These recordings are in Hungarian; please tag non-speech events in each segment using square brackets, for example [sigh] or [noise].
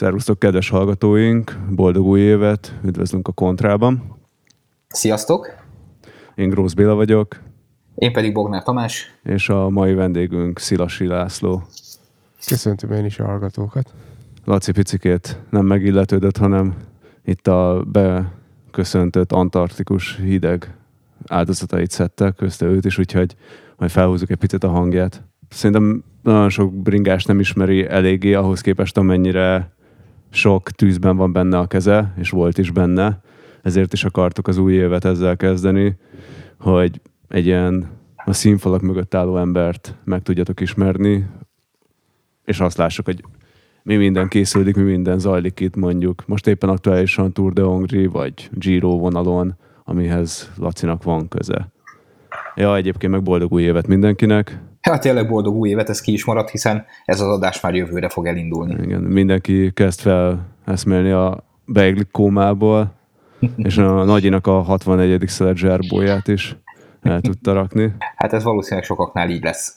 Szervusztok, kedves hallgatóink! Boldog új évet! Üdvözlünk a Kontrában! Sziasztok! Én Grósz Béla vagyok. Én pedig Bognár Tamás. És a mai vendégünk Szilasi László. Köszöntöm én is a hallgatókat. Laci picikét nem megilletődött, hanem itt a beköszöntött antarktikus hideg áldozatait szedte, közte őt is, úgyhogy majd felhúzzuk egy picit a hangját. Szerintem nagyon sok bringás nem ismeri eléggé ahhoz képest, amennyire sok tűzben van benne a keze, és volt is benne. Ezért is akartuk az új évet ezzel kezdeni, hogy egy ilyen a színfalak mögött álló embert meg tudjatok ismerni, és azt lássuk, hogy mi minden készüldik, mi minden zajlik itt mondjuk. Most éppen aktuálisan Tour de Hongri vagy Giro vonalon, amihez Lacinak van köze. Ja, egyébként meg boldog új évet mindenkinek. Hát tényleg boldog új évet, ez ki is maradt, hiszen ez az adás már jövőre fog elindulni. Igen, mindenki kezd fel eszmélni a beigli kómából, [laughs] és a nagyinak a 64. szelet zserbóját is el tudta rakni. Hát ez valószínűleg sokaknál így lesz.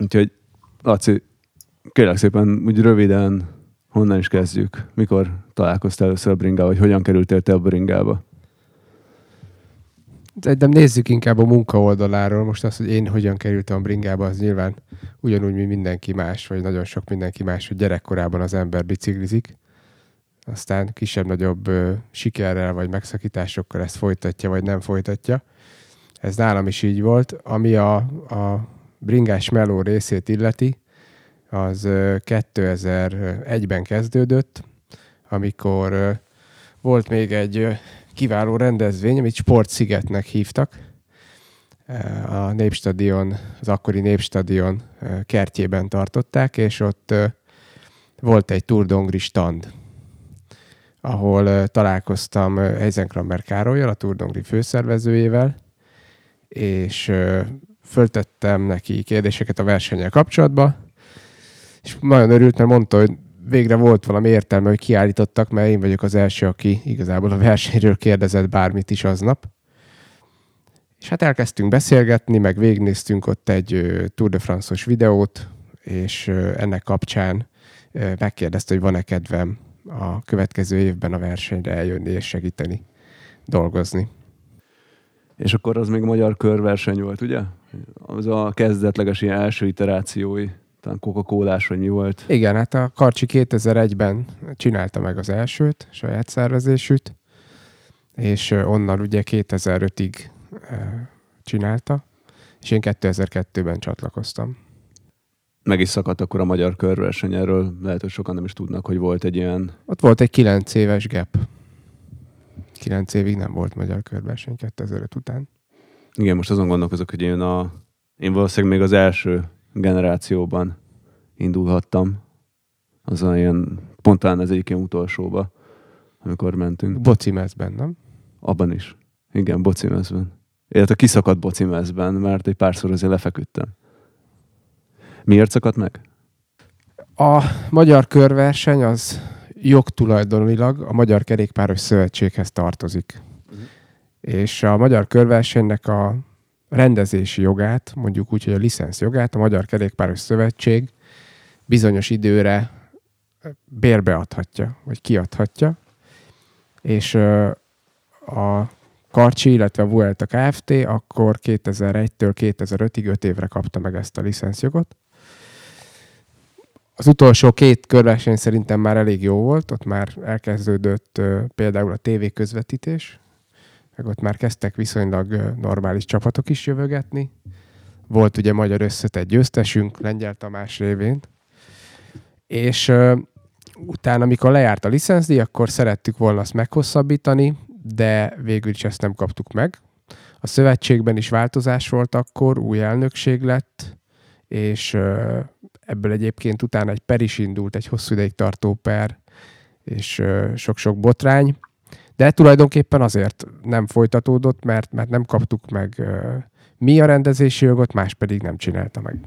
Úgyhogy, Laci, kérlek szépen, úgy röviden, honnan is kezdjük? Mikor találkoztál először a bringával, vagy hogyan kerültél te a bringába? De nézzük inkább a munka oldaláról. Most azt, hogy én hogyan kerültem a bringába, az nyilván ugyanúgy, mint mindenki más, vagy nagyon sok mindenki más, hogy gyerekkorában az ember biciklizik, aztán kisebb-nagyobb sikerrel vagy megszakításokkal ezt folytatja, vagy nem folytatja. Ez nálam is így volt. Ami a, a bringás meló részét illeti, az 2001-ben kezdődött, amikor volt még egy kiváló rendezvény, amit Sportszigetnek hívtak. A Népstadion, az akkori Népstadion kertjében tartották, és ott volt egy Tour Dongri stand, ahol találkoztam Eisenkrammer Károlyjal, a Tour Dongri főszervezőjével, és föltettem neki kérdéseket a versennyel kapcsolatban, és nagyon örült, mert mondta, hogy végre volt valami értelme, hogy kiállítottak, mert én vagyok az első, aki igazából a versenyről kérdezett bármit is aznap. És hát elkezdtünk beszélgetni, meg végignéztünk ott egy Tour de France-os videót, és ennek kapcsán megkérdezte, hogy van-e kedvem a következő évben a versenyre eljönni és segíteni dolgozni. És akkor az még magyar körverseny volt, ugye? Az a kezdetleges ilyen első iterációi talán coca cola vagy mi volt. Igen, hát a Karcsi 2001-ben csinálta meg az elsőt, saját szervezésűt, és onnan ugye 2005-ig csinálta, és én 2002-ben csatlakoztam. Meg is szakadt akkor a magyar körverseny, erről lehet, hogy sokan nem is tudnak, hogy volt egy ilyen... Ott volt egy 9 éves gap. 9 évig nem volt magyar körverseny 2005 után. Igen, most azon gondolkozok, hogy én a... Én valószínűleg még az első generációban indulhattam. Az ilyen, pont talán ez egyik ilyen utolsóba, amikor mentünk. Boci mezben, nem? Abban is. Igen, boci mezben. Illetve kiszakadt boci mezben, mert egy párszor azért lefeküdtem. Miért szakadt meg? A magyar körverseny az jogtulajdonilag a Magyar Kerékpáros Szövetséghez tartozik. Uh-huh. És a magyar körversenynek a rendezési jogát, mondjuk úgy, hogy a licensz jogát a Magyar Kerékpáros Szövetség bizonyos időre bérbeadhatja, vagy kiadhatja, és a Karcsi, illetve a Vuelta Kft. akkor 2001-től 2005-ig 5 évre kapta meg ezt a licenszjogot. Az utolsó két körverseny szerintem már elég jó volt, ott már elkezdődött például a TV közvetítés, meg ott már kezdtek viszonylag normális csapatok is jövögetni. Volt ugye magyar összetett győztesünk, Lengyel Tamás révén, és uh, utána, amikor lejárt a licenszdíj, akkor szerettük volna azt meghosszabbítani, de végül is ezt nem kaptuk meg. A szövetségben is változás volt akkor, új elnökség lett, és uh, ebből egyébként utána egy per is indult, egy hosszú ideig tartó per, és uh, sok-sok botrány, de tulajdonképpen azért nem folytatódott, mert, mert nem kaptuk meg mi a rendezési jogot, más pedig nem csinálta meg.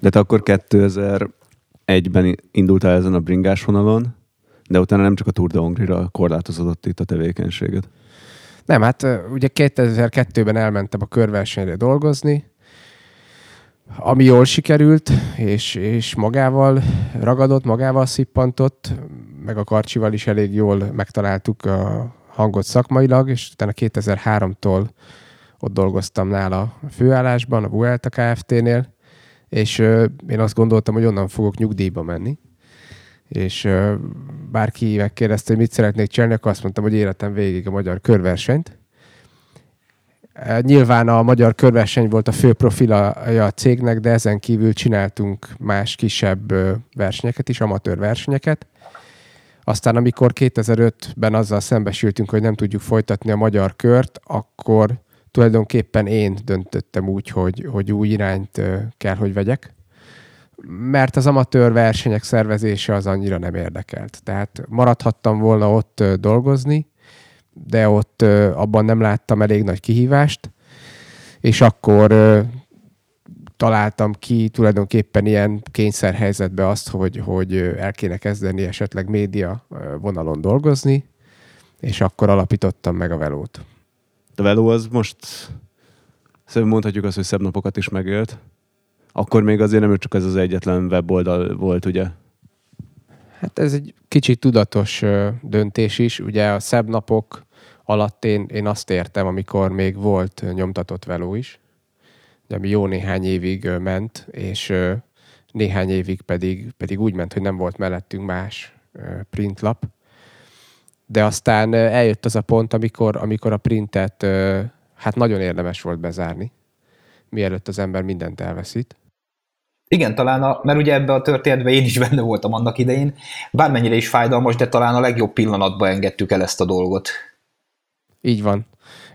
De te akkor 2001-ben indultál ezen a bringás vonalon, de utána nem csak a Tour de Hongrie-ra korlátozódott itt a tevékenységet. Nem, hát ugye 2002-ben elmentem a körversenyre dolgozni, ami jól sikerült, és, és magával ragadott, magával szippantott. Meg a Karcsival is elég jól megtaláltuk a hangot szakmailag, és utána 2003-tól ott dolgoztam nála a főállásban, a Vuelta Kft-nél, és én azt gondoltam, hogy onnan fogok nyugdíjba menni. És bárki megkérdezte, hogy mit szeretnék csinálni, akkor azt mondtam, hogy életem végig a magyar körversenyt. Nyilván a magyar körverseny volt a fő profilja a cégnek, de ezen kívül csináltunk más kisebb versenyeket is, amatőr versenyeket. Aztán amikor 2005-ben azzal szembesültünk, hogy nem tudjuk folytatni a magyar kört, akkor tulajdonképpen én döntöttem úgy, hogy, hogy új irányt kell, hogy vegyek, mert az amatőr versenyek szervezése az annyira nem érdekelt. Tehát maradhattam volna ott dolgozni, de ott abban nem láttam elég nagy kihívást, és akkor találtam ki tulajdonképpen ilyen kényszerhelyzetbe azt, hogy, hogy el kéne kezdeni esetleg média vonalon dolgozni, és akkor alapítottam meg a velót. A veló az most szerintem mondhatjuk azt, hogy szebb napokat is megélt. Akkor még azért nem csak ez az egyetlen weboldal volt, ugye? Hát ez egy kicsit tudatos döntés is. Ugye a szebb napok alatt én, én azt értem, amikor még volt nyomtatott veló is, ami jó néhány évig ment, és néhány évig pedig, pedig úgy ment, hogy nem volt mellettünk más printlap. De aztán eljött az a pont, amikor, amikor a printet hát nagyon érdemes volt bezárni, mielőtt az ember mindent elveszít. Igen, talán, a, mert ugye ebbe a történetben én is benne voltam annak idején, bármennyire is fájdalmas, de talán a legjobb pillanatban engedtük el ezt a dolgot. Így van.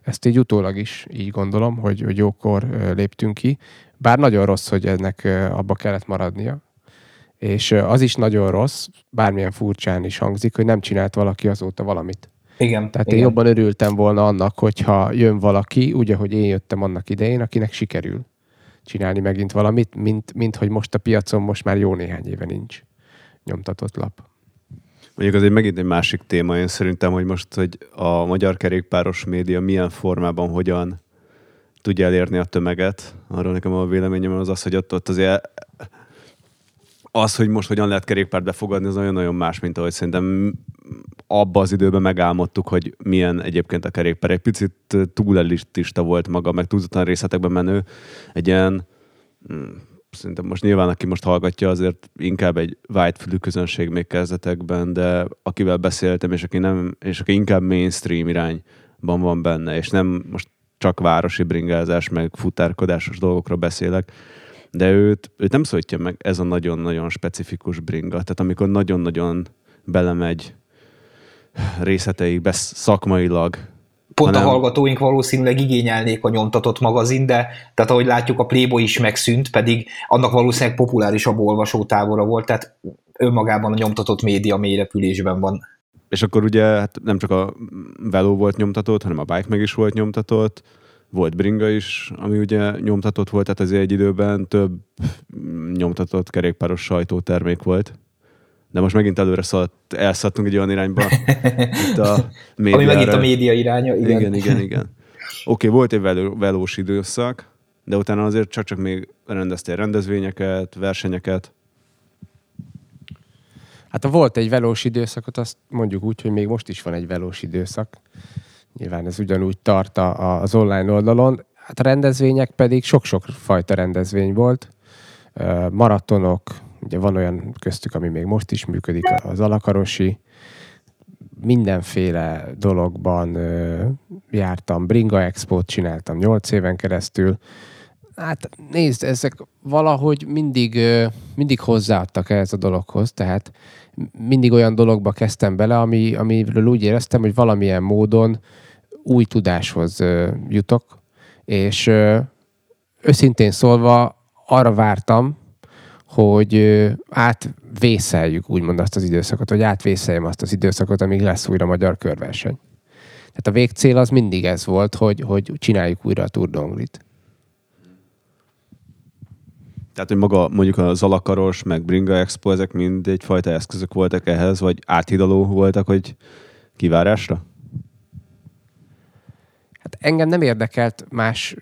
Ezt így utólag is így gondolom, hogy, hogy jókor léptünk ki. Bár nagyon rossz, hogy ennek abba kellett maradnia. És az is nagyon rossz, bármilyen furcsán is hangzik, hogy nem csinált valaki azóta valamit. Igen. Tehát igen. én jobban örültem volna annak, hogyha jön valaki, úgy, ahogy én jöttem annak idején, akinek sikerül csinálni megint valamit, mint, mint hogy most a piacon most már jó néhány éve nincs nyomtatott lap. Mondjuk azért megint egy másik téma, én szerintem, hogy most, hogy a magyar kerékpáros média milyen formában, hogyan tudja elérni a tömeget. Arról nekem a véleményem az az, hogy ott, ott azért az, hogy most hogyan lehet kerékpárt befogadni, az nagyon-nagyon más, mint ahogy szerintem abban az időben megálmodtuk, hogy milyen egyébként a kerékpár. Egy picit túl elitista volt maga, meg túlzottan részletekben menő. Egy ilyen mm, szerintem most nyilván, aki most hallgatja, azért inkább egy whitefülű közönség még kezdetekben, de akivel beszéltem, és aki, nem, és aki inkább mainstream irányban van benne, és nem most csak városi bringázás, meg futárkodásos dolgokra beszélek, de őt, őt nem szólítja meg ez a nagyon-nagyon specifikus bringa. Tehát amikor nagyon-nagyon belemegy részleteikbe szakmailag, Pont hanem... a hallgatóink valószínűleg igényelnék a nyomtatott magazin, de tehát ahogy látjuk, a Playboy is megszűnt, pedig annak valószínűleg populárisabb olvasótábora volt, tehát önmagában a nyomtatott média mélyrepülésben van. És akkor ugye hát nem csak a Velo volt nyomtatott, hanem a Bike meg is volt nyomtatott, volt Bringa is, ami ugye nyomtatott volt, tehát azért egy időben több nyomtatott kerékpáros sajtótermék volt. De most megint előre szaladt, elszaladtunk egy olyan irányba, itt a médiára. [laughs] Ami megint a média iránya, igen. Igen, igen, igen. Oké, okay, volt egy velő, velós időszak, de utána azért csak-csak még rendeztél rendezvényeket, versenyeket. Hát ha volt egy velós időszakot, azt mondjuk úgy, hogy még most is van egy velós időszak. Nyilván ez ugyanúgy tart a, az online oldalon. Hát a rendezvények pedig sok-sok fajta rendezvény volt. Maratonok, ugye van olyan köztük, ami még most is működik, az Alakarosi, mindenféle dologban ö, jártam, Bringa Expo-t csináltam 8 éven keresztül. Hát nézd, ezek valahogy mindig, ö, mindig hozzáadtak ehhez a dologhoz, tehát mindig olyan dologba kezdtem bele, ami, amiről úgy éreztem, hogy valamilyen módon új tudáshoz ö, jutok, és ö, őszintén szólva arra vártam, hogy átvészeljük úgymond azt az időszakot, vagy átvészeljem azt az időszakot, amíg lesz újra magyar körverseny. Tehát a végcél az mindig ez volt, hogy, hogy csináljuk újra a Tour d'Onglit. Tehát, hogy maga mondjuk az Alakaros, meg Bringa Expo, ezek mind egyfajta eszközök voltak ehhez, vagy áthidaló voltak, hogy kivárásra? Hát engem nem érdekelt más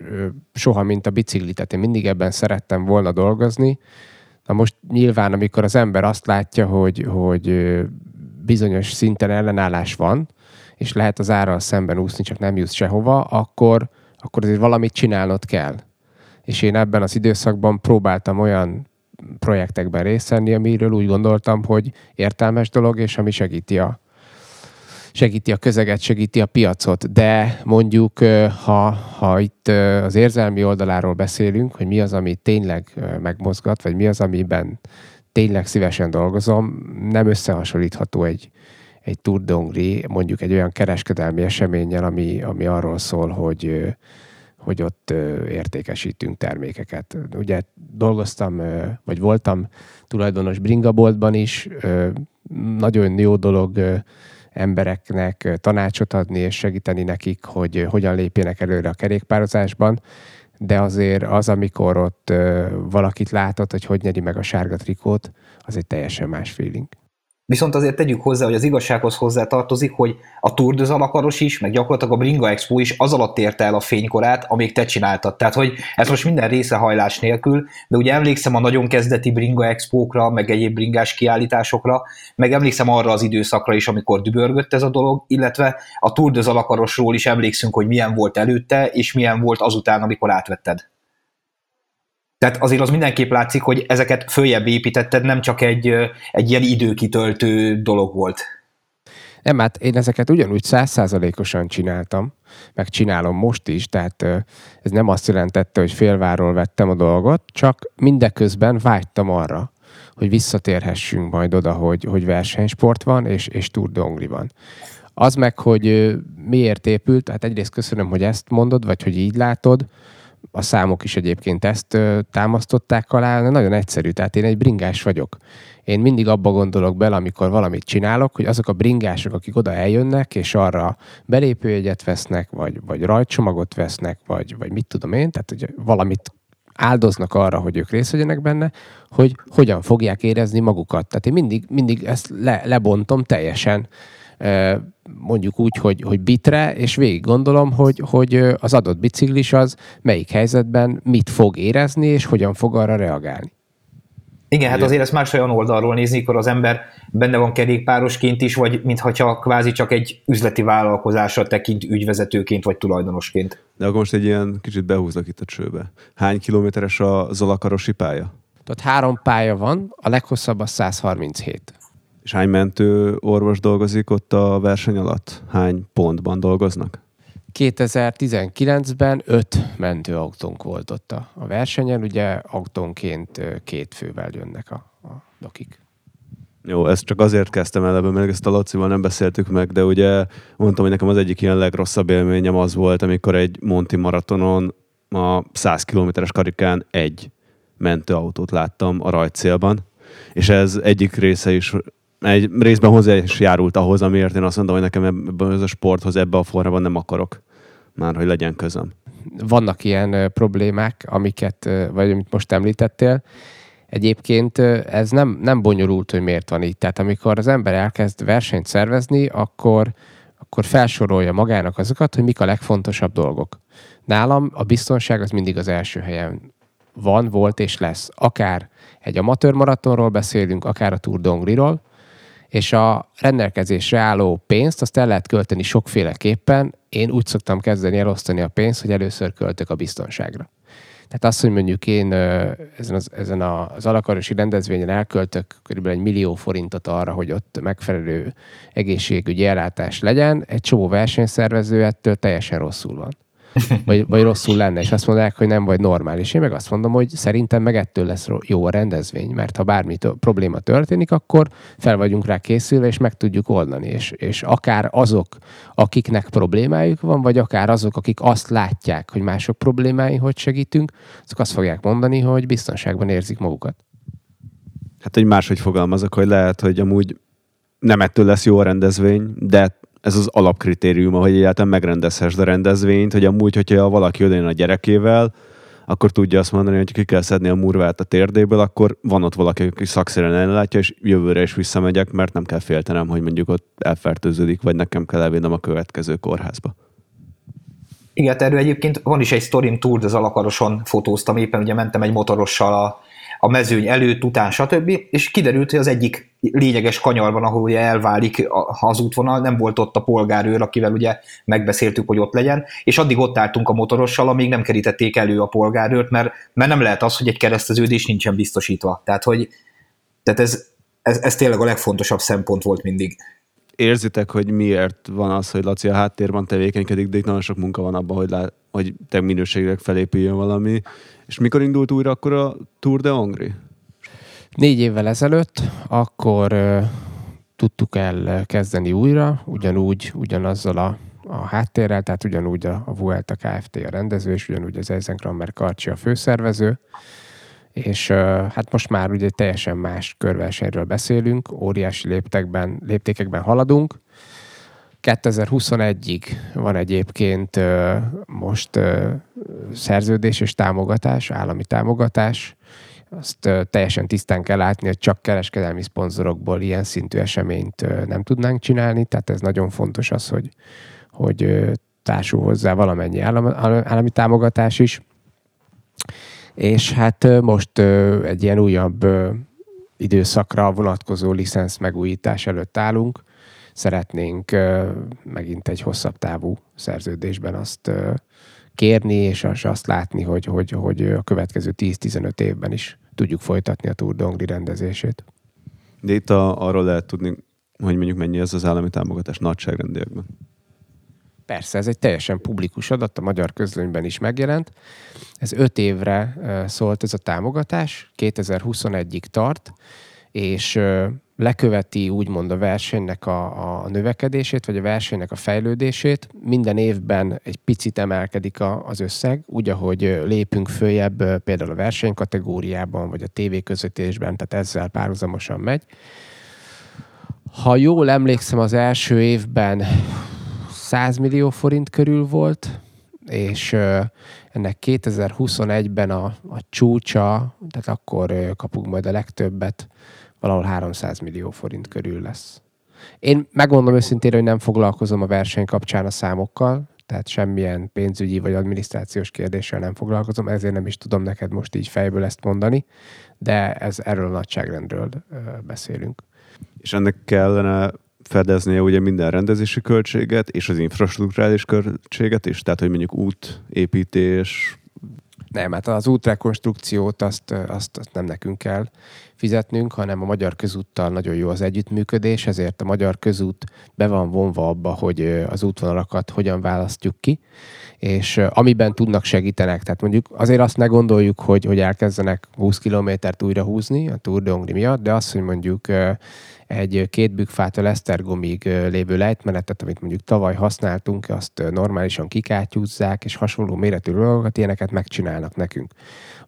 soha, mint a bicikli, tehát én mindig ebben szerettem volna dolgozni, Na most nyilván, amikor az ember azt látja, hogy, hogy bizonyos szinten ellenállás van, és lehet az árral szemben úszni, csak nem jutsz sehova, akkor, akkor azért valamit csinálnod kell. És én ebben az időszakban próbáltam olyan projektekben részt venni, amiről úgy gondoltam, hogy értelmes dolog, és ami segíti a, segíti a közeget, segíti a piacot, de mondjuk, ha, ha itt az érzelmi oldaláról beszélünk, hogy mi az, ami tényleg megmozgat, vagy mi az, amiben tényleg szívesen dolgozom, nem összehasonlítható egy, egy Tour d'Hongri, mondjuk egy olyan kereskedelmi eseményen, ami, ami arról szól, hogy, hogy ott értékesítünk termékeket. Ugye dolgoztam, vagy voltam tulajdonos bringaboltban is, nagyon jó dolog embereknek tanácsot adni és segíteni nekik, hogy hogyan lépjenek előre a kerékpározásban, de azért az, amikor ott valakit látott, hogy hogy nyeri meg a sárga trikót, az egy teljesen más feeling. Viszont azért tegyük hozzá, hogy az igazsághoz hozzá tartozik, hogy a Tour de Zalakaros is, meg gyakorlatilag a Bringa Expo is az alatt érte el a fénykorát, amíg te csináltad. Tehát, hogy ez most minden részehajlás nélkül, de ugye emlékszem a nagyon kezdeti Bringa Expókra, meg egyéb bringás kiállításokra, meg emlékszem arra az időszakra is, amikor dübörgött ez a dolog, illetve a Tour de Zalakarosról is emlékszünk, hogy milyen volt előtte, és milyen volt azután, amikor átvetted. Tehát azért az mindenképp látszik, hogy ezeket följebb építetted, nem csak egy, egy ilyen időkitöltő dolog volt. Nem, hát én ezeket ugyanúgy százszázalékosan csináltam, meg csinálom most is, tehát ez nem azt jelentette, hogy félváról vettem a dolgot, csak mindeközben vágytam arra, hogy visszatérhessünk majd oda, hogy, hogy versenysport van, és, és Tour de van. Az meg, hogy miért épült, hát egyrészt köszönöm, hogy ezt mondod, vagy hogy így látod, a számok is egyébként ezt támasztották alá, nagyon egyszerű, tehát én egy bringás vagyok. Én mindig abba gondolok bele, amikor valamit csinálok, hogy azok a bringások, akik oda eljönnek, és arra belépőjegyet vesznek, vagy, vagy rajtcsomagot vesznek, vagy, vagy mit tudom én, tehát hogy valamit áldoznak arra, hogy ők részt vegyenek benne, hogy hogyan fogják érezni magukat. Tehát én mindig, mindig ezt le, lebontom teljesen mondjuk úgy, hogy, hogy bitre, és végig gondolom, hogy, hogy az adott biciklis az melyik helyzetben mit fog érezni, és hogyan fog arra reagálni. Igen, hát azért ezt más olyan oldalról nézni, akkor az ember benne van kerékpárosként is, vagy mintha kvázi csak egy üzleti vállalkozásra tekint ügyvezetőként, vagy tulajdonosként. De akkor most egy ilyen kicsit behúznak itt a csőbe. Hány kilométeres a Zolakarosi pálya? Tehát három pálya van, a leghosszabb a 137. És hány mentő orvos dolgozik ott a verseny alatt? Hány pontban dolgoznak? 2019-ben öt mentőautónk volt ott a, a versenyen, ugye autónként két fővel jönnek a, a dokik. Jó, ezt csak azért kezdtem el ebben, mert ezt a Lacival nem beszéltük meg, de ugye mondtam, hogy nekem az egyik ilyen legrosszabb élményem az volt, amikor egy Monti maratonon a 100 kilométeres karikán egy mentőautót láttam a rajtcélban, és ez egyik része is egy részben hozzá is járult ahhoz, amiért én azt mondom, hogy nekem ebben a sporthoz, ebbe a formában nem akarok már, hogy legyen közöm. Vannak ilyen problémák, amiket, vagy amit most említettél. Egyébként ez nem, nem bonyolult, hogy miért van így. Tehát amikor az ember elkezd versenyt szervezni, akkor, akkor felsorolja magának azokat, hogy mik a legfontosabb dolgok. Nálam a biztonság az mindig az első helyen van, volt és lesz. Akár egy amatőr maratonról beszélünk, akár a Tour d'Hongriról, és a rendelkezésre álló pénzt azt el lehet költeni sokféleképpen. Én úgy szoktam kezdeni elosztani a pénzt, hogy először költök a biztonságra. Tehát azt, hogy mondjuk én ezen az, ezen az alakarosi rendezvényen elköltök kb. egy millió forintot arra, hogy ott megfelelő egészségügyi ellátás legyen, egy csomó versenyszervező ettől teljesen rosszul van vagy, vagy rosszul lenne, és azt mondják, hogy nem vagy normális. Én meg azt mondom, hogy szerintem meg ettől lesz jó a rendezvény, mert ha bármi t- probléma történik, akkor fel vagyunk rá készülve, és meg tudjuk oldani. És, és akár azok, akiknek problémájuk van, vagy akár azok, akik azt látják, hogy mások problémái, hogy segítünk, azok azt fogják mondani, hogy biztonságban érzik magukat. Hát, hogy máshogy fogalmazok, hogy lehet, hogy amúgy nem ettől lesz jó a rendezvény, de ez az alapkritérium, hogy egyáltalán megrendezhessd a rendezvényt, hogy amúgy, hogyha valaki jön a gyerekével, akkor tudja azt mondani, hogy ki kell szedni a murvát a térdéből, akkor van ott valaki, aki szakszerűen ellátja, és jövőre is visszamegyek, mert nem kell féltenem, hogy mondjuk ott elfertőződik, vagy nekem kell elvinnem a következő kórházba. Igen, erről egyébként van is egy sztorim Tour de Zalakaroson fotóztam, éppen ugye mentem egy motorossal a, a mezőny előtt, után, stb. És kiderült, hogy az egyik lényeges kanyarban, ahol ugye elválik az útvonal, nem volt ott a polgárőr, akivel ugye megbeszéltük, hogy ott legyen, és addig ott álltunk a motorossal, amíg nem kerítették elő a polgárőrt, mert, mert nem lehet az, hogy egy kereszteződés nincsen biztosítva. Tehát, hogy tehát ez, ez, ez tényleg a legfontosabb szempont volt mindig. Érzitek, hogy miért van az, hogy Laci a háttérben tevékenykedik, de itt nagyon sok munka van abban, hogy, lá, hogy te minőségileg felépüljön valami. És mikor indult újra akkor a Tour de Hongri? Négy évvel ezelőtt, akkor tudtuk el kezdeni újra, ugyanúgy, ugyanazzal a, a háttérrel, tehát ugyanúgy a, a Vuelta Kft. a rendező, és ugyanúgy az Eisenkrammer Karcsi a főszervező, és hát most már ugye teljesen más körversenyről beszélünk, óriási léptekben, léptékekben haladunk. 2021-ig van egyébként most szerződés és támogatás, állami támogatás, azt teljesen tisztán kell látni, hogy csak kereskedelmi szponzorokból ilyen szintű eseményt nem tudnánk csinálni, tehát ez nagyon fontos az, hogy, hogy társul hozzá valamennyi állam, állami támogatás is. És hát most egy ilyen újabb időszakra vonatkozó licensz megújítás előtt állunk. Szeretnénk megint egy hosszabb távú szerződésben azt kérni, és azt látni, hogy, hogy, hogy a következő 10-15 évben is tudjuk folytatni a Tour Dongri rendezését. De itt a, arról lehet tudni, hogy mondjuk mennyi ez az állami támogatás nagyságrendiekben. Persze, ez egy teljesen publikus adat, a magyar közlönyben is megjelent. Ez öt évre szólt ez a támogatás, 2021-ig tart, és leköveti úgymond a versenynek a, a növekedését, vagy a versenynek a fejlődését. Minden évben egy picit emelkedik a, az összeg, úgy, ahogy lépünk följebb például a versenykategóriában, vagy a tévéközvetésben, tehát ezzel párhuzamosan megy. Ha jól emlékszem, az első évben 100 millió forint körül volt, és ennek 2021-ben a, a csúcsa, tehát akkor kapunk majd a legtöbbet, valahol 300 millió forint körül lesz. Én megmondom őszintén, hogy nem foglalkozom a verseny kapcsán a számokkal, tehát semmilyen pénzügyi vagy adminisztrációs kérdéssel nem foglalkozom, ezért nem is tudom neked most így fejből ezt mondani, de ez erről a nagyságrendről beszélünk. És ennek kellene fedeznie ugye minden rendezési költséget, és az infrastruktúrális költséget is, tehát hogy mondjuk útépítés, nem, hát az útrekonstrukciót azt, azt, azt nem nekünk kell fizetnünk, hanem a Magyar Közúttal nagyon jó az együttműködés, ezért a Magyar Közút be van vonva abba, hogy az útvonalakat hogyan választjuk ki, és amiben tudnak segítenek, tehát mondjuk azért azt ne gondoljuk, hogy, hogy elkezdenek 20 kilométert újra húzni a Tour de Hongri miatt, de azt, hogy mondjuk egy két bükfától Esztergomig lévő lejtmenetet, amit mondjuk tavaly használtunk, azt normálisan kikátyúzzák, és hasonló méretű dolgokat, ilyeneket megcsinálnak nekünk.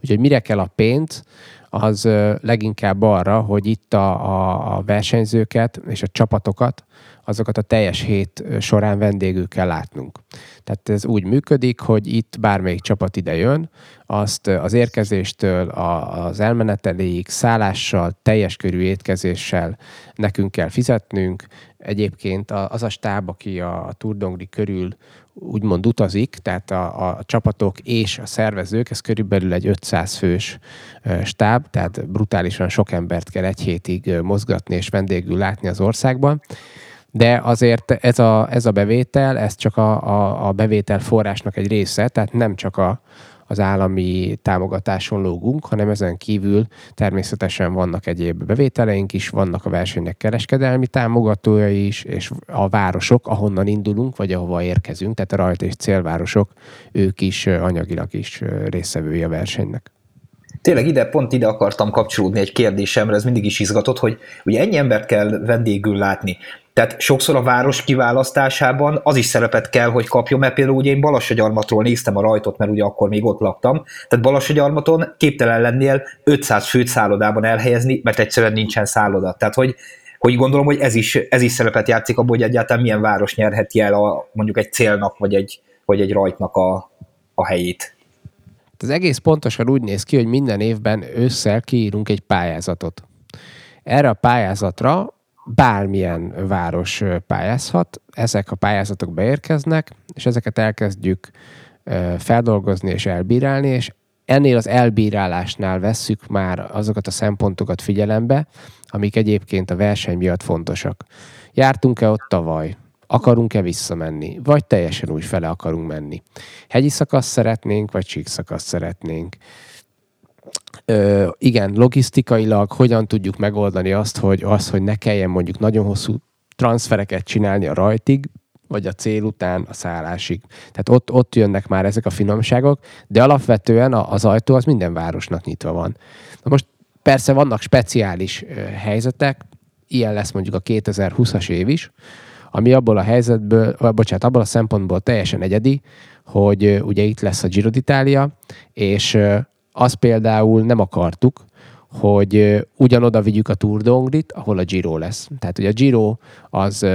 Úgyhogy mire kell a pénz, az leginkább arra, hogy itt a, a, a versenyzőket és a csapatokat, azokat a teljes hét során vendégül kell látnunk. Tehát ez úgy működik, hogy itt bármelyik csapat ide jön, azt az érkezéstől az elmeneteléig szállással, teljes körű étkezéssel nekünk kell fizetnünk. Egyébként az a stáb, aki a Turdongri körül úgymond utazik, tehát a, a csapatok és a szervezők, ez körülbelül egy 500 fős stáb, tehát brutálisan sok embert kell egy hétig mozgatni és vendégül látni az országban. De azért ez a, ez a bevétel, ez csak a, a, a bevétel forrásnak egy része, tehát nem csak a, az állami támogatáson lógunk, hanem ezen kívül természetesen vannak egyéb bevételeink is, vannak a versenynek kereskedelmi támogatója is, és a városok, ahonnan indulunk, vagy ahova érkezünk, tehát a rajt és célvárosok, ők is anyagilag is részevői a versenynek. Tényleg ide, pont ide akartam kapcsolódni egy kérdésemre, ez mindig is izgatott, hogy ugye ennyi embert kell vendégül látni. Tehát sokszor a város kiválasztásában az is szerepet kell, hogy kapjon, mert például ugye én Balassagyarmatról néztem a rajtot, mert ugye akkor még ott laktam, tehát Balassagyarmaton képtelen lennél 500 főt szállodában elhelyezni, mert egyszerűen nincsen szálloda. Tehát, hogy, hogy gondolom, hogy ez is, ez is szerepet játszik abban, hogy egyáltalán milyen város nyerheti el a, mondjuk egy célnak, vagy egy, vagy egy rajtnak a, a helyét. Az egész pontosan úgy néz ki, hogy minden évben ősszel kiírunk egy pályázatot. Erre a pályázatra bármilyen város pályázhat, ezek a pályázatok beérkeznek, és ezeket elkezdjük feldolgozni és elbírálni, és ennél az elbírálásnál vesszük már azokat a szempontokat figyelembe, amik egyébként a verseny miatt fontosak. Jártunk-e ott tavaly? Akarunk-e visszamenni? Vagy teljesen úgy fele akarunk menni? Hegyi szakasz szeretnénk, vagy síkszakasz szeretnénk? Ö, igen, logisztikailag hogyan tudjuk megoldani azt, hogy, az, hogy ne kelljen mondjuk nagyon hosszú transfereket csinálni a rajtig, vagy a cél után a szállásig. Tehát ott, ott jönnek már ezek a finomságok, de alapvetően az ajtó az minden városnak nyitva van. Na most persze vannak speciális helyzetek, ilyen lesz mondjuk a 2020-as év is, ami abból a helyzetből, vagy bocsánat, abból a szempontból teljesen egyedi, hogy ugye itt lesz a Giro d'Italia, és azt például nem akartuk, hogy ugyanoda vigyük a Tour de Hongrit, ahol a Giro lesz. Tehát ugye a Giro az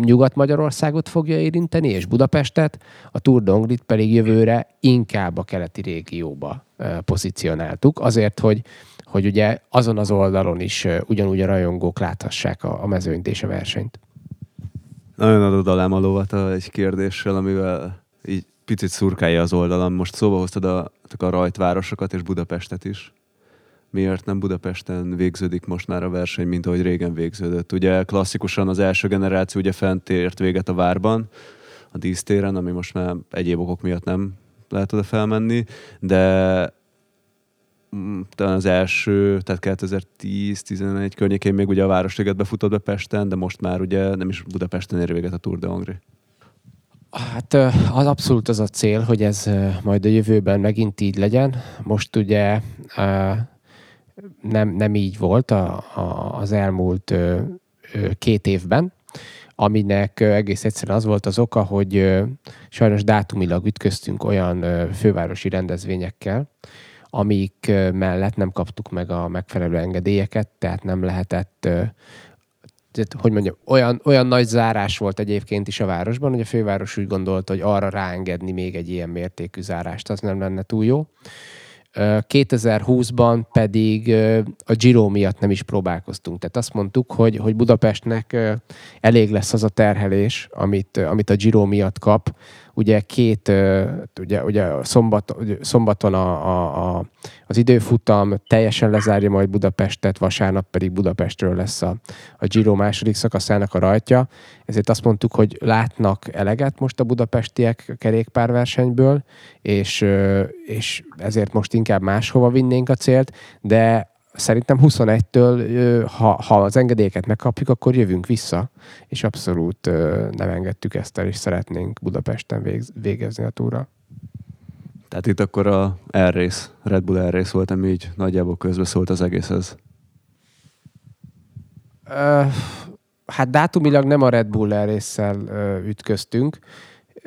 Nyugat-Magyarországot fogja érinteni, és Budapestet, a Tour de Hongrit pedig jövőre inkább a keleti régióba pozícionáltuk, azért, hogy, hogy ugye azon az oldalon is ugyanúgy a rajongók láthassák a, a mezőnyt és a versenyt. Nagyon adod a lovat egy kérdéssel, amivel picit szurkálja az oldalam. Most szóba hoztad a, a rajtvárosokat és Budapestet is miért nem Budapesten végződik most már a verseny, mint ahogy régen végződött. Ugye klasszikusan az első generáció ugye fent ért véget a várban, a dísztéren, ami most már egyéb okok miatt nem lehet oda felmenni, de mm, talán az első, tehát 2010-11 környékén még ugye a Városliget befutott be Pesten, de most már ugye nem is Budapesten ér véget a Tour de Hongrie. Hát az abszolút az a cél, hogy ez majd a jövőben megint így legyen. Most ugye nem, nem így volt a, a, az elmúlt két évben, aminek egész egyszerűen az volt az oka, hogy sajnos dátumilag ütköztünk olyan fővárosi rendezvényekkel, amik mellett nem kaptuk meg a megfelelő engedélyeket, tehát nem lehetett hogy mondjam, olyan, olyan nagy zárás volt egyébként is a városban, hogy a főváros úgy gondolta, hogy arra ráengedni még egy ilyen mértékű zárást, az nem lenne túl jó. 2020-ban pedig a Giro miatt nem is próbálkoztunk. Tehát azt mondtuk, hogy, hogy Budapestnek elég lesz az a terhelés, amit, amit a Giro miatt kap, ugye két, ugye, ugye szombat, szombaton a, a, a, az időfutam teljesen lezárja majd Budapestet, vasárnap pedig Budapestről lesz a, a Giro második szakaszának a rajtja. Ezért azt mondtuk, hogy látnak eleget most a budapestiek kerékpárversenyből, és, és ezért most inkább máshova vinnénk a célt, de szerintem 21-től, ha, ha az engedélyeket megkapjuk, akkor jövünk vissza, és abszolút nem engedtük ezt el, és szeretnénk Budapesten végezni a túra. Tehát itt akkor a R-Race, Red Bull R-Race volt, ami így nagyjából közbeszólt az egészhez. Uh, hát dátumilag nem a Red Bull r ütköztünk.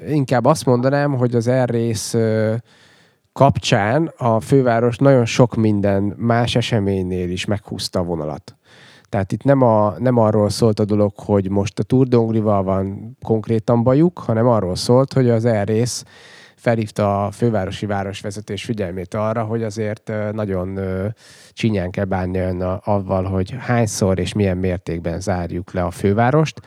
Inkább azt mondanám, hogy az R-Race kapcsán a főváros nagyon sok minden más eseménynél is meghúzta a vonalat. Tehát itt nem, a, nem arról szólt a dolog, hogy most a Tour de van konkrétan bajuk, hanem arról szólt, hogy az elrész felhívta a fővárosi városvezetés figyelmét arra, hogy azért nagyon csinyán kell bánni avval, hogy hányszor és milyen mértékben zárjuk le a fővárost.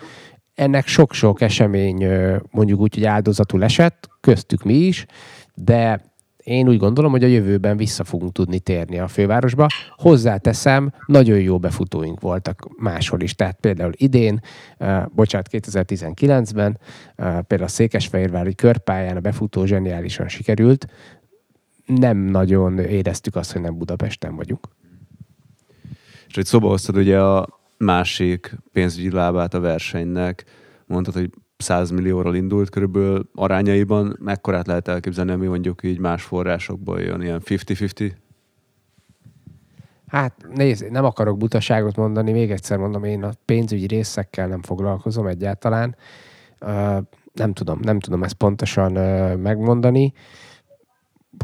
Ennek sok-sok esemény mondjuk úgy, hogy áldozatul esett, köztük mi is, de én úgy gondolom, hogy a jövőben vissza fogunk tudni térni a fővárosba. Hozzáteszem, nagyon jó befutóink voltak máshol is. Tehát például idén, uh, bocsánat, 2019-ben uh, például a Székesfehérvári körpályán a befutó zseniálisan sikerült. Nem nagyon éreztük azt, hogy nem Budapesten vagyunk. És hogy szóba hoztad ugye a másik pénzügyi lábát a versenynek, mondtad, hogy 100 millióról indult körülbelül arányaiban, mekkorát lehet elképzelni, ami mondjuk így más forrásokból jön, ilyen 50-50? Hát nézd, nem akarok butaságot mondani, még egyszer mondom, én a pénzügyi részekkel nem foglalkozom egyáltalán. Nem tudom, nem tudom ezt pontosan megmondani,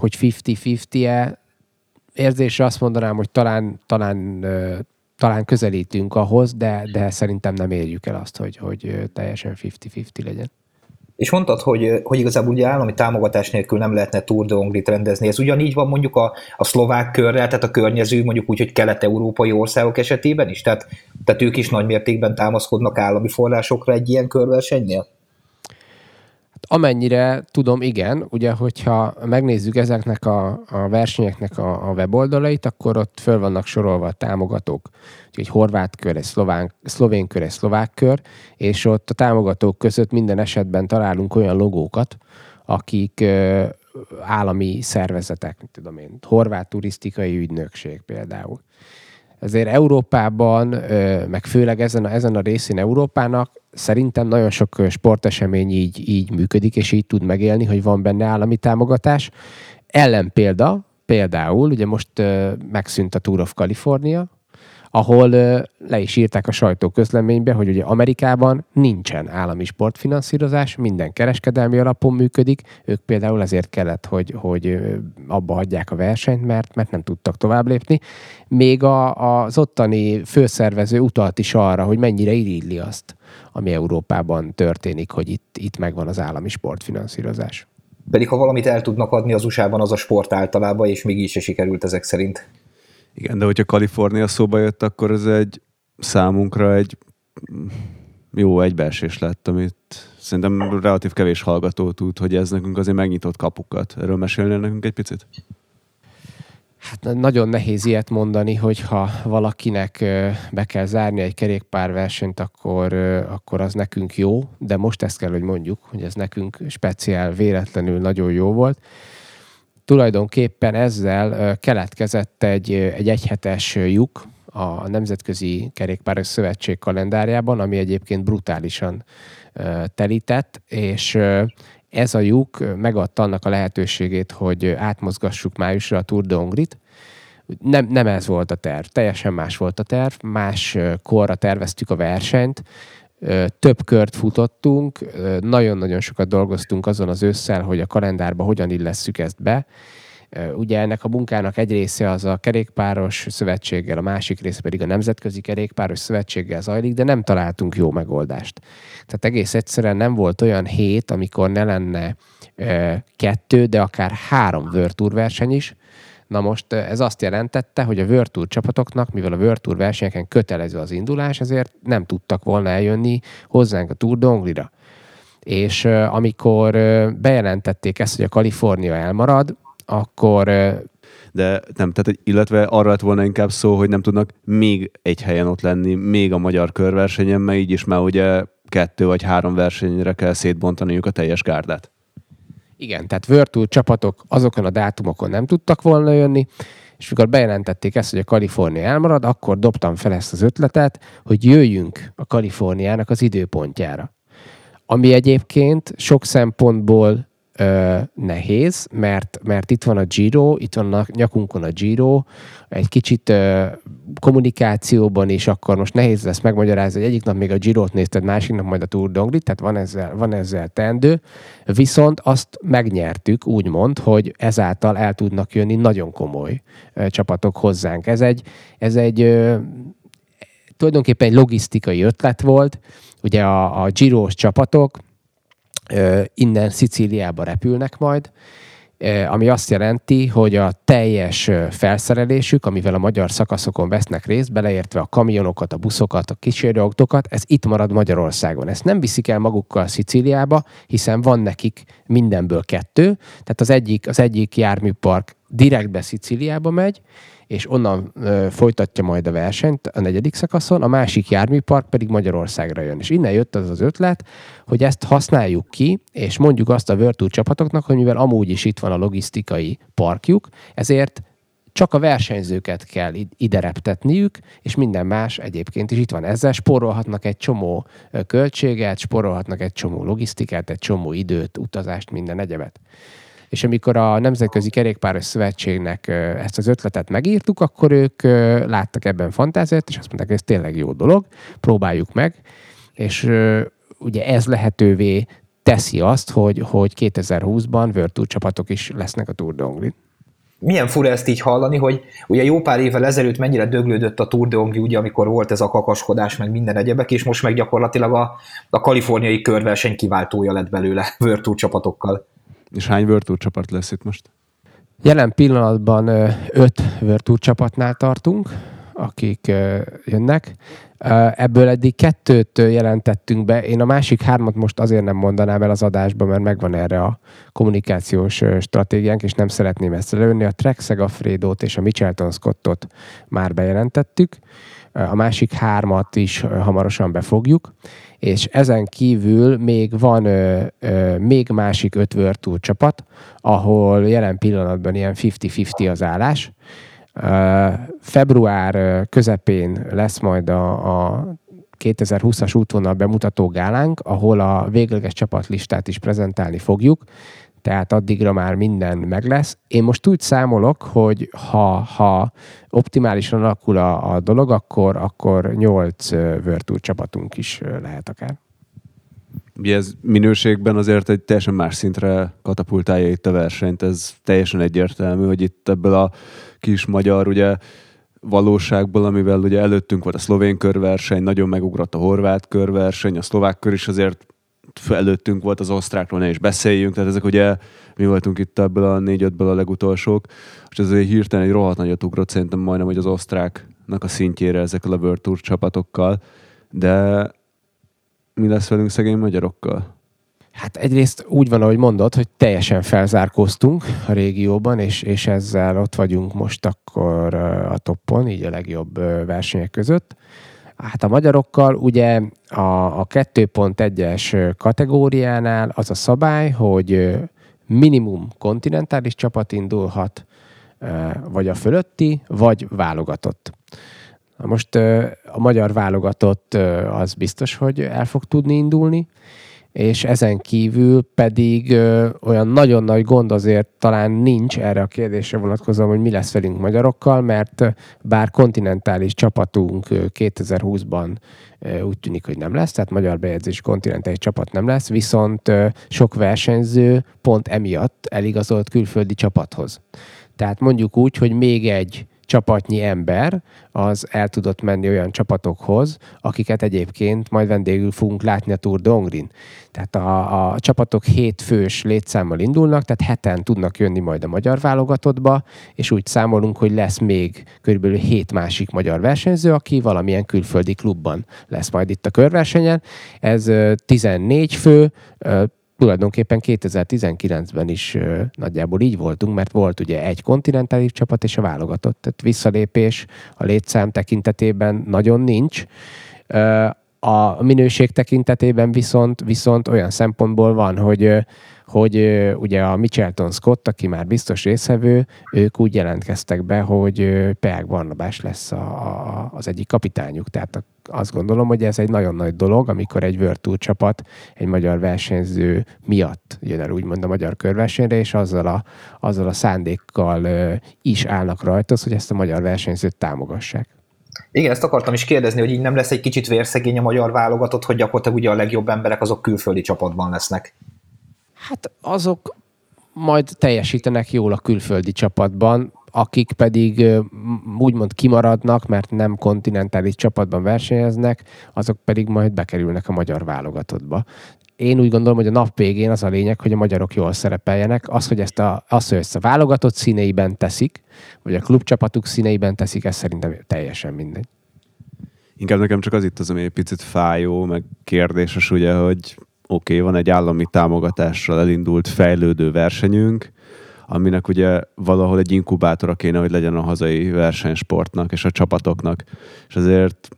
hogy 50-50-e. Érzésre azt mondanám, hogy talán, talán talán közelítünk ahhoz, de, de szerintem nem érjük el azt, hogy, hogy teljesen 50-50 legyen. És mondtad, hogy, hogy igazából ugye állami támogatás nélkül nem lehetne Tour de Hongrit rendezni. Ez ugyanígy van mondjuk a, a szlovák körrel, tehát a környező, mondjuk úgy, hogy kelet-európai országok esetében is? Tehát, tehát ők is nagy mértékben támaszkodnak állami forrásokra egy ilyen körversenynél? Amennyire tudom, igen, ugye, hogyha megnézzük ezeknek a, a versenyeknek a, a weboldalait, akkor ott föl vannak sorolva a támogatók. Egy horvát kör, egy szlován, szlovén kör, egy szlovák kör, és ott a támogatók között minden esetben találunk olyan logókat, akik állami szervezetek, mint tudom én, horvát turisztikai ügynökség például. Azért Európában, meg főleg ezen a, ezen a részén Európának szerintem nagyon sok sportesemény így, így működik, és így tud megélni, hogy van benne állami támogatás. Ellen példa, például, ugye most megszűnt a Tour of California, ahol le is írták a sajtóközleménybe, hogy ugye Amerikában nincsen állami sportfinanszírozás, minden kereskedelmi alapon működik, ők például ezért kellett, hogy, hogy abba hagyják a versenyt, mert, mert nem tudtak tovább lépni. Még a, az ottani főszervező utalt is arra, hogy mennyire irídli azt, ami Európában történik, hogy itt, itt megvan az állami sportfinanszírozás. Pedig ha valamit el tudnak adni az USA-ban, az a sport általában, és mégis se sikerült ezek szerint. Igen, de hogyha Kalifornia szóba jött, akkor ez egy számunkra egy jó egybeesés lett, amit szerintem relatív kevés hallgató tud, hogy ez nekünk azért megnyitott kapukat. Erről mesélnél nekünk egy picit? Hát nagyon nehéz ilyet mondani, hogyha valakinek be kell zárni egy kerékpárversenyt, akkor, akkor az nekünk jó, de most ezt kell, hogy mondjuk, hogy ez nekünk speciál, véletlenül nagyon jó volt tulajdonképpen ezzel keletkezett egy, egy egyhetes lyuk a Nemzetközi Kerékpáros Szövetség kalendárjában, ami egyébként brutálisan telített, és ez a lyuk megadta annak a lehetőségét, hogy átmozgassuk májusra a Tour de Hongrit. Nem, nem ez volt a terv, teljesen más volt a terv, más korra terveztük a versenyt, több kört futottunk, nagyon-nagyon sokat dolgoztunk azon az ősszel, hogy a kalendárba hogyan illesszük ezt be. Ugye ennek a munkának egy része az a kerékpáros szövetséggel, a másik része pedig a Nemzetközi Kerékpáros Szövetséggel zajlik, de nem találtunk jó megoldást. Tehát egész egyszerűen nem volt olyan hét, amikor ne lenne kettő, de akár három World Tour verseny is, Na most ez azt jelentette, hogy a World csapatoknak, mivel a World versenyeken kötelező az indulás, ezért nem tudtak volna eljönni hozzánk a Tour Donglira. És amikor bejelentették ezt, hogy a Kalifornia elmarad, akkor de nem, tehát illetve arra lett volna inkább szó, hogy nem tudnak még egy helyen ott lenni, még a magyar körversenyen, mert így is már ugye kettő vagy három versenyre kell szétbontaniuk a teljes gárdát. Igen, tehát Virtual csapatok azokon a dátumokon nem tudtak volna jönni, és mikor bejelentették ezt, hogy a Kalifornia elmarad, akkor dobtam fel ezt az ötletet, hogy jöjjünk a Kaliforniának az időpontjára. Ami egyébként sok szempontból ö, nehéz, mert, mert itt van a Giro, itt van a nyakunkon a Giro, egy kicsit ö, kommunikációban is akkor most nehéz lesz megmagyarázni, hogy egyik nap még a Giro-t nézted, másik nap majd a Tour d'Anglit, tehát van ezzel, van ezzel tendő, viszont azt megnyertük, úgymond, hogy ezáltal el tudnak jönni nagyon komoly ö, csapatok hozzánk. Ez egy, ez egy ö, tulajdonképpen egy logisztikai ötlet volt, ugye a, a Giro-s csapatok, innen Szicíliába repülnek majd, ami azt jelenti, hogy a teljes felszerelésük, amivel a magyar szakaszokon vesznek részt, beleértve a kamionokat, a buszokat, a kísérőautókat, ez itt marad Magyarországon. Ezt nem viszik el magukkal Szicíliába, hiszen van nekik mindenből kettő, tehát az egyik, az egyik járműpark direktbe Szicíliába megy, és onnan ö, folytatja majd a versenyt a negyedik szakaszon, a másik járműpark pedig Magyarországra jön. És innen jött az az ötlet, hogy ezt használjuk ki, és mondjuk azt a Virtu csapatoknak, hogy mivel amúgy is itt van a logisztikai parkjuk, ezért csak a versenyzőket kell ide reptetniük, és minden más egyébként is itt van. Ezzel sporolhatnak egy csomó költséget, sporolhatnak egy csomó logisztikát, egy csomó időt, utazást, minden egyebet. És amikor a Nemzetközi Kerékpáros Szövetségnek ezt az ötletet megírtuk, akkor ők láttak ebben fantáziát, és azt mondták, hogy ez tényleg jó dolog, próbáljuk meg. És ugye ez lehetővé teszi azt, hogy, hogy 2020-ban Virtu csapatok is lesznek a Tour de Hongrie milyen fura ezt így hallani, hogy ugye jó pár évvel ezelőtt mennyire döglődött a Tour de Hongri, ugye, amikor volt ez a kakaskodás, meg minden egyebek, és most meg gyakorlatilag a, a kaliforniai körverseny kiváltója lett belőle Tour csapatokkal. És hány Tour csapat lesz itt most? Jelen pillanatban öt Tour csapatnál tartunk, akik jönnek. Ebből eddig kettőt jelentettünk be. Én a másik hármat most azért nem mondanám el az adásba, mert megvan erre a kommunikációs stratégiánk, és nem szeretném ezt előni. A Trek Segafredót és a Michelton Scottot már bejelentettük. A másik hármat is hamarosan befogjuk és ezen kívül még van ö, ö, még másik öt Tour csapat, ahol jelen pillanatban ilyen 50-50 az állás. Ö, február közepén lesz majd a, a 2020-as útvonal bemutató gálánk, ahol a végleges csapatlistát is prezentálni fogjuk, tehát addigra már minden meg lesz. Én most úgy számolok, hogy ha, ha optimálisan alakul a, a dolog, akkor, akkor 8 Virtual csapatunk is lehet akár. Ugye ez minőségben azért egy teljesen más szintre katapultálja itt a versenyt, ez teljesen egyértelmű, hogy itt ebből a kis magyar, ugye valóságból, amivel ugye előttünk volt a szlovén körverseny, nagyon megugrott a horvát körverseny, a szlovák kör is azért előttünk volt az osztrákról, ne is beszéljünk, tehát ezek ugye mi voltunk itt ebből a négy-ötből a legutolsók, és egy hirtelen egy rohadt nagyot ugrott szerintem majdnem, hogy az osztráknak a szintjére ezekkel a World Tour csapatokkal, de mi lesz velünk szegény magyarokkal? Hát egyrészt úgy van, ahogy mondod, hogy teljesen felzárkóztunk a régióban, és, és ezzel ott vagyunk most akkor a toppon, így a legjobb versenyek között. Hát a magyarokkal ugye a, a 2.1-es kategóriánál az a szabály, hogy minimum kontinentális csapat indulhat, vagy a fölötti, vagy válogatott. Most a magyar válogatott az biztos, hogy el fog tudni indulni, és ezen kívül pedig ö, olyan nagyon nagy gond azért talán nincs erre a kérdésre vonatkozóan, hogy mi lesz velünk magyarokkal, mert bár kontinentális csapatunk 2020-ban úgy tűnik, hogy nem lesz, tehát magyar bejegyzés kontinentális csapat nem lesz, viszont ö, sok versenyző pont emiatt eligazolt külföldi csapathoz. Tehát mondjuk úgy, hogy még egy csapatnyi ember az el tudott menni olyan csapatokhoz, akiket egyébként majd vendégül fogunk látni a Tour de Hongrin. Tehát a, a csapatok hétfős létszámmal indulnak, tehát heten tudnak jönni majd a magyar válogatottba, és úgy számolunk, hogy lesz még körülbelül hét másik magyar versenyző, aki valamilyen külföldi klubban lesz majd itt a körversenyen. Ez 14 fő, tulajdonképpen 2019-ben is nagyjából így voltunk, mert volt ugye egy kontinentális csapat és a válogatott. Tehát visszalépés a létszám tekintetében nagyon nincs. A minőség tekintetében viszont, viszont olyan szempontból van, hogy hogy ugye a Michelton Scott, aki már biztos részevő, ők úgy jelentkeztek be, hogy Peák Barnabás lesz a, a, az egyik kapitányuk. Tehát azt gondolom, hogy ez egy nagyon nagy dolog, amikor egy World Tour csapat egy magyar versenyző miatt jön el úgymond a magyar körversenyre, és azzal a, azzal a szándékkal is állnak rajta, hogy ezt a magyar versenyzőt támogassák. Igen, ezt akartam is kérdezni, hogy így nem lesz egy kicsit vérszegény a magyar válogatott, hogy gyakorlatilag ugye a legjobb emberek azok külföldi csapatban lesznek. Hát azok majd teljesítenek jól a külföldi csapatban, akik pedig úgymond kimaradnak, mert nem kontinentális csapatban versenyeznek, azok pedig majd bekerülnek a magyar válogatottba. Én úgy gondolom, hogy a nap végén az a lényeg, hogy a magyarok jól szerepeljenek. Az, hogy ezt a, az, hogy ezt a válogatott színeiben teszik, vagy a klubcsapatuk színeiben teszik, ez szerintem teljesen mindegy. Inkább nekem csak az itt az, ami egy picit fájó, meg kérdéses, ugye, hogy oké, okay, van egy állami támogatással elindult fejlődő versenyünk, aminek ugye valahol egy inkubátora kéne, hogy legyen a hazai versenysportnak és a csapatoknak. És azért,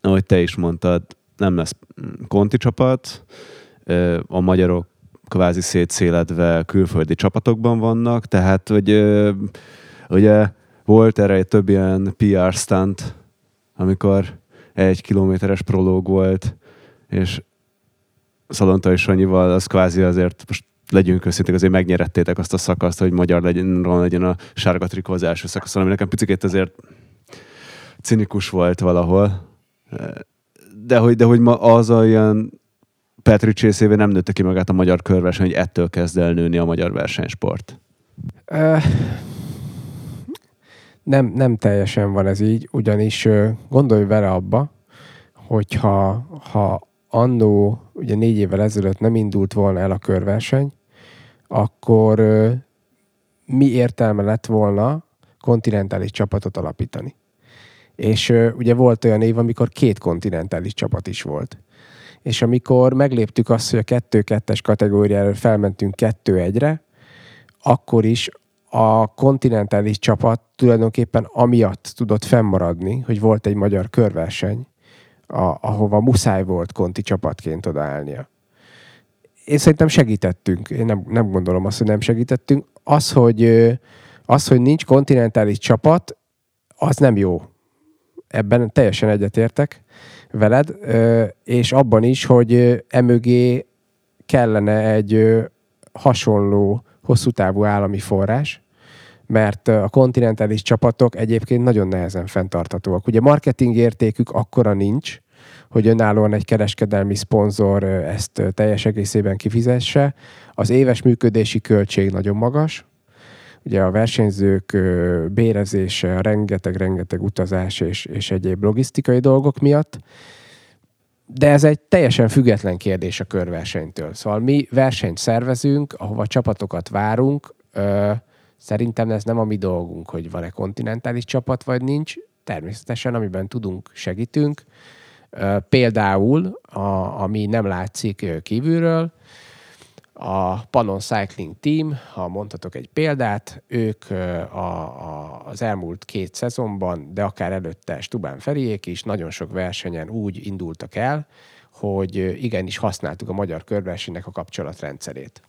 ahogy te is mondtad, nem lesz konti csapat, a magyarok kvázi szétszéledve külföldi csapatokban vannak, tehát hogy ugye volt erre egy több ilyen PR stunt, amikor egy kilométeres prológ volt, és Szalonta és Sanyival az kvázi azért most legyünk őszinték, azért megnyerettétek azt a szakaszt, hogy magyar legyen, legyen a sárga trikó az első szakasz, ami nekem picit azért cinikus volt valahol. De hogy, de hogy ma az a ilyen Petri csészévé nem nőtte ki magát a magyar körverseny, hogy ettől kezd el nőni a magyar versenysport. Nem, nem teljesen van ez így, ugyanis gondolj vele abba, hogyha ha annó, ugye négy évvel ezelőtt nem indult volna el a körverseny, akkor mi értelme lett volna kontinentális csapatot alapítani? És ugye volt olyan év, amikor két kontinentális csapat is volt. És amikor megléptük azt, hogy a 2-2-es kategóriáról felmentünk 2-1-re, akkor is a kontinentális csapat tulajdonképpen amiatt tudott fennmaradni, hogy volt egy magyar körverseny, a, ahova muszáj volt konti csapatként odaállnia. Én szerintem segítettünk. Én nem, nem gondolom azt, hogy nem segítettünk. Az, hogy, az, hogy nincs kontinentális csapat, az nem jó. Ebben teljesen egyetértek veled, és abban is, hogy emögé kellene egy hasonló hosszú távú állami forrás, mert a kontinentális csapatok egyébként nagyon nehezen fenntarthatóak. Ugye marketing értékük akkora nincs, hogy önállóan egy kereskedelmi szponzor ezt teljes egészében kifizesse. Az éves működési költség nagyon magas, ugye a versenyzők bérezése, rengeteg-rengeteg utazás és, és egyéb logisztikai dolgok miatt, de ez egy teljesen független kérdés a körversenytől. Szóval mi versenyt szervezünk, ahova csapatokat várunk, szerintem ez nem a mi dolgunk, hogy van-e kontinentális csapat, vagy nincs. Természetesen, amiben tudunk, segítünk. Például, a, ami nem látszik kívülről, a Panon Cycling Team, ha mondhatok egy példát, ők a, a, az elmúlt két szezonban, de akár előtte Stubán Feriék is nagyon sok versenyen úgy indultak el, hogy igenis használtuk a magyar körversenynek a kapcsolatrendszerét.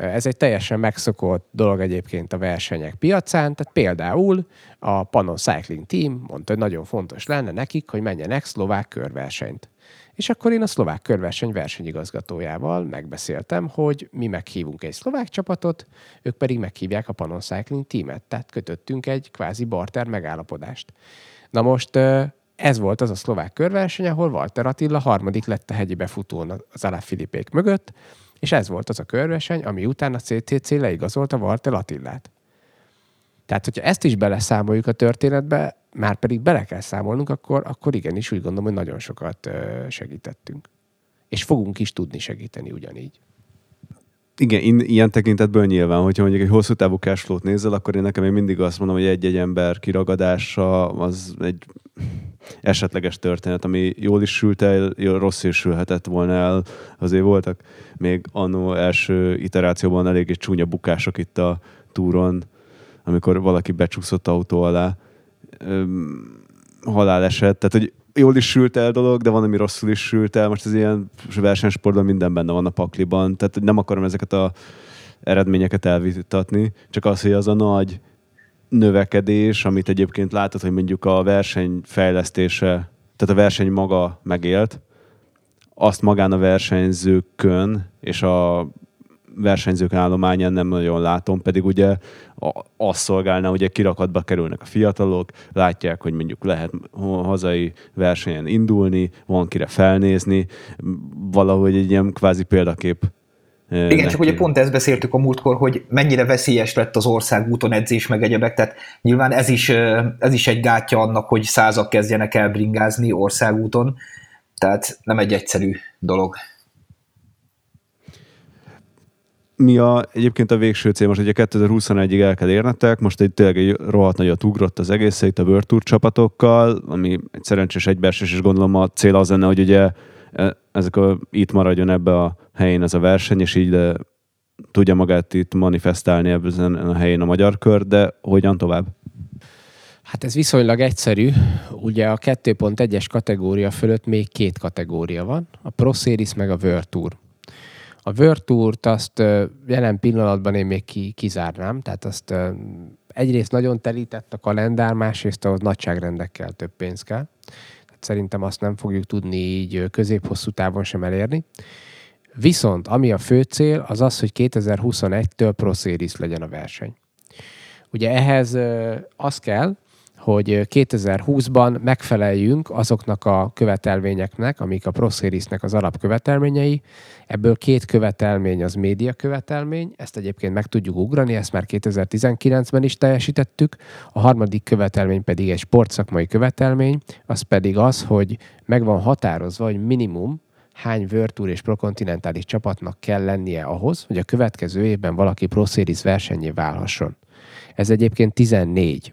Ez egy teljesen megszokott dolog egyébként a versenyek piacán, tehát például a Panon Cycling Team mondta, hogy nagyon fontos lenne nekik, hogy menjenek szlovák körversenyt. És akkor én a szlovák körverseny versenyigazgatójával megbeszéltem, hogy mi meghívunk egy szlovák csapatot, ők pedig meghívják a Panon Cycling teamet. Tehát kötöttünk egy kvázi barter megállapodást. Na most ez volt az a szlovák körverseny, ahol Walter Attila harmadik lett a hegyi befutón az Filipék mögött, és ez volt az a körverseny, ami után a CCC leigazolta Walter Attillát. Tehát, hogyha ezt is beleszámoljuk a történetbe, már pedig bele kell számolnunk, akkor, akkor igenis úgy gondolom, hogy nagyon sokat segítettünk. És fogunk is tudni segíteni ugyanígy. Igen, ilyen tekintetből nyilván, hogyha mondjuk egy hosszú távú cashflow-t nézel, akkor én nekem én mindig azt mondom, hogy egy-egy ember kiragadása az egy esetleges történet, ami jól is sült el, rossz is sülhetett volna el. Azért voltak még annó első iterációban eléggé csúnya bukások itt a túron, amikor valaki becsúszott autó alá, haláleset, tehát hogy jól is sült el dolog, de van, ami rosszul is sült el. Most ez ilyen versenysportban minden benne van a pakliban, tehát nem akarom ezeket a eredményeket elvitatni, csak az, hogy az a nagy növekedés, amit egyébként látod, hogy mondjuk a verseny fejlesztése, tehát a verseny maga megélt, azt magán a versenyzőkön és a versenyzők állományán nem nagyon látom, pedig ugye azt szolgálna, hogy egy kirakatba kerülnek a fiatalok, látják, hogy mondjuk lehet hazai versenyen indulni, van kire felnézni, valahogy egy ilyen kvázi példakép igen, neki. csak ugye pont ezt beszéltük a múltkor, hogy mennyire veszélyes lett az országúton edzés meg egyebek, tehát nyilván ez is, ez is egy gátja annak, hogy százak kezdjenek el bringázni országúton, tehát nem egy egyszerű dolog mi a, egyébként a végső cél? Most ugye 2021-ig el kell érnetek, most egy tényleg egy rohadt nagyot ugrott az egész itt a World Tour csapatokkal, ami egy szerencsés egybeesés, és gondolom a cél az lenne, hogy ugye e, ezek a, itt maradjon ebbe a helyén ez a verseny, és így de tudja magát itt manifestálni ebben a helyén a magyar kör, de hogyan tovább? Hát ez viszonylag egyszerű. Ugye a 2.1-es kategória fölött még két kategória van, a Pro Series meg a World Tour. A World Tour-t azt jelen pillanatban én még ki, kizárnám, tehát azt egyrészt nagyon telített a kalendár, másrészt ahhoz nagyságrendekkel több pénz kell. Szerintem azt nem fogjuk tudni így közép-hosszú távon sem elérni. Viszont ami a fő cél, az az, hogy 2021-től Pro Series legyen a verseny. Ugye ehhez az kell, hogy 2020-ban megfeleljünk azoknak a követelményeknek, amik a ProSeries-nek az alapkövetelményei. Ebből két követelmény az média követelmény, ezt egyébként meg tudjuk ugrani, ezt már 2019-ben is teljesítettük. A harmadik követelmény pedig egy sportszakmai követelmény, az pedig az, hogy meg van határozva, hogy minimum hány World és prokontinentális csapatnak kell lennie ahhoz, hogy a következő évben valaki Pro Series versenyé válhasson. Ez egyébként 14.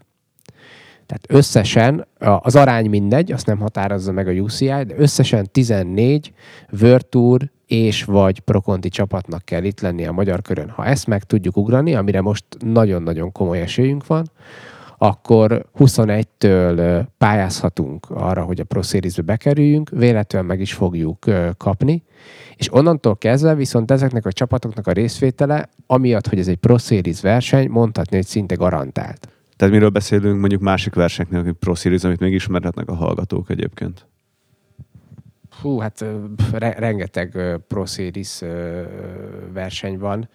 Tehát összesen, az arány mindegy, azt nem határozza meg a UCI, de összesen 14 World és vagy Prokonti csapatnak kell itt lenni a magyar körön. Ha ezt meg tudjuk ugrani, amire most nagyon-nagyon komoly esélyünk van, akkor 21-től pályázhatunk arra, hogy a Pro Series-be bekerüljünk, véletlenül meg is fogjuk kapni, és onnantól kezdve viszont ezeknek a csapatoknak a részvétele, amiatt, hogy ez egy Pro Series verseny, mondhatni, hogy szinte garantált. Tehát miről beszélünk mondjuk másik versenyeknél, hogy Pro Series, amit még ismerhetnek a hallgatók egyébként? Hú, hát re- rengeteg Pro Series verseny van.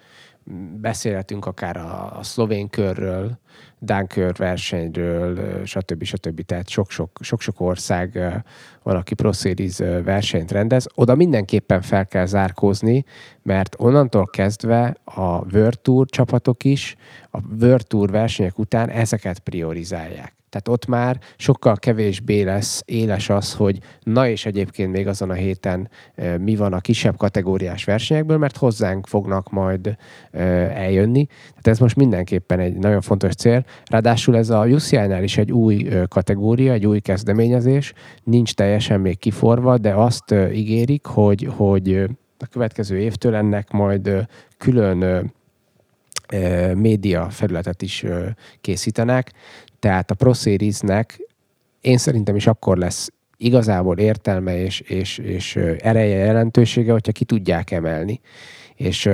Beszélhetünk akár a, a szlovén körről, Dunkör versenyről, stb. stb. Tehát sok-sok ország van, aki Pro Series versenyt rendez. Oda mindenképpen fel kell zárkózni, mert onnantól kezdve a World Tour csapatok is a World Tour versenyek után ezeket priorizálják. Tehát ott már sokkal kevésbé lesz éles az, hogy na és egyébként még azon a héten mi van a kisebb kategóriás versenyekből, mert hozzánk fognak majd eljönni. Tehát ez most mindenképpen egy nagyon fontos cél. Ráadásul ez a UCI-nál is egy új kategória, egy új kezdeményezés, nincs teljesen még kiforva, de azt ígérik, hogy, hogy a következő évtől ennek majd külön média felületet is készítenek, tehát a Pro Series-nek én szerintem is akkor lesz igazából értelme és, és, és ereje, jelentősége, hogyha ki tudják emelni, és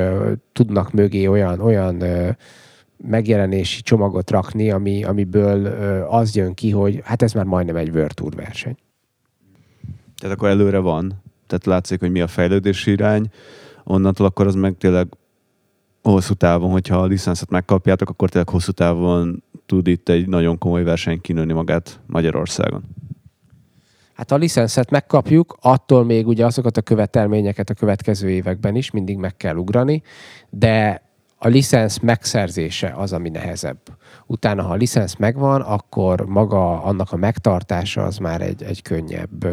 tudnak mögé olyan, olyan megjelenési csomagot rakni, ami, amiből uh, az jön ki, hogy hát ez már majdnem egy World Tour verseny. Tehát akkor előre van. Tehát látszik, hogy mi a fejlődési irány. Onnantól akkor az meg tényleg hosszú távon, hogyha a licenszet megkapjátok, akkor tényleg hosszú távon tud itt egy nagyon komoly verseny kinőni magát Magyarországon. Hát a licenszet megkapjuk, attól még ugye azokat a követelményeket a következő években is mindig meg kell ugrani, de a licensz megszerzése az, ami nehezebb. Utána, ha a licensz megvan, akkor maga annak a megtartása az már egy, egy könnyebb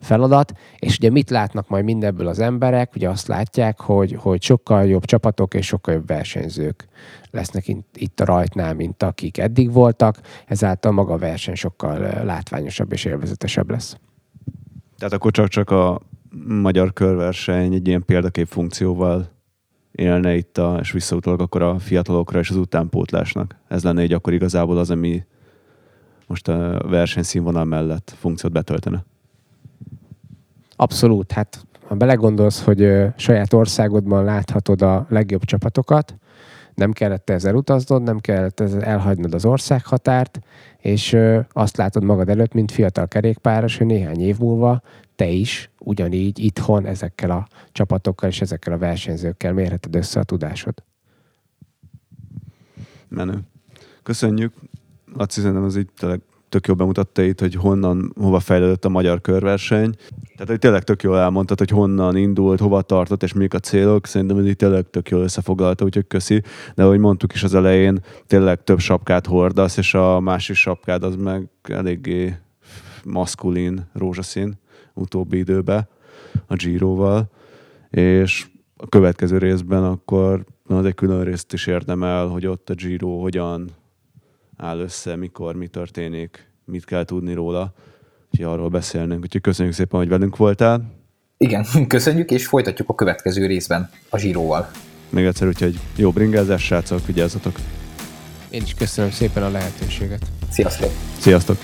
feladat. És ugye mit látnak majd mindebből az emberek? Ugye azt látják, hogy, hogy sokkal jobb csapatok és sokkal jobb versenyzők lesznek itt a rajtnál, mint akik eddig voltak, ezáltal maga a verseny sokkal látványosabb és élvezetesebb lesz. Tehát akkor csak-csak a magyar körverseny egy ilyen példakép funkcióval élne itt, a, és visszautalok akkor a fiatalokra és az utánpótlásnak. Ez lenne egy akkor igazából az, ami most a versenyszínvonal mellett funkciót betöltene. Abszolút, hát ha belegondolsz, hogy saját országodban láthatod a legjobb csapatokat, nem kellett ezzel utaznod, nem kellett ezzel elhagynod az országhatárt, és azt látod magad előtt, mint fiatal kerékpáros, hogy néhány év múlva te is ugyanígy itthon ezekkel a csapatokkal és ezekkel a versenyzőkkel mérheted össze a tudásod. Menő. Köszönjük. Azt hiszem, az így tényleg tök jól bemutatta itt, hogy honnan, hova fejlődött a magyar körverseny. Tehát, hogy tényleg tök jól elmondtad, hogy honnan indult, hova tartott, és mik a célok. Szerintem ez így tényleg tök jól összefoglalta, úgyhogy köszi. De ahogy mondtuk is az elején, tényleg több sapkát hordasz, és a másik sapkád az meg eléggé maszkulin, rózsaszín utóbbi időben a Giroval, és a következő részben akkor az egy külön részt is érdemel, hogy ott a Giro hogyan áll össze, mikor, mi történik, mit kell tudni róla, úgyhogy arról beszélnünk. Úgyhogy köszönjük szépen, hogy velünk voltál. Igen, [laughs] köszönjük, és folytatjuk a következő részben a zsíróval. Még egyszer, úgyhogy jó bringázás, srácok, vigyázzatok! Én is köszönöm szépen a lehetőséget. Sziasztok! Sziasztok!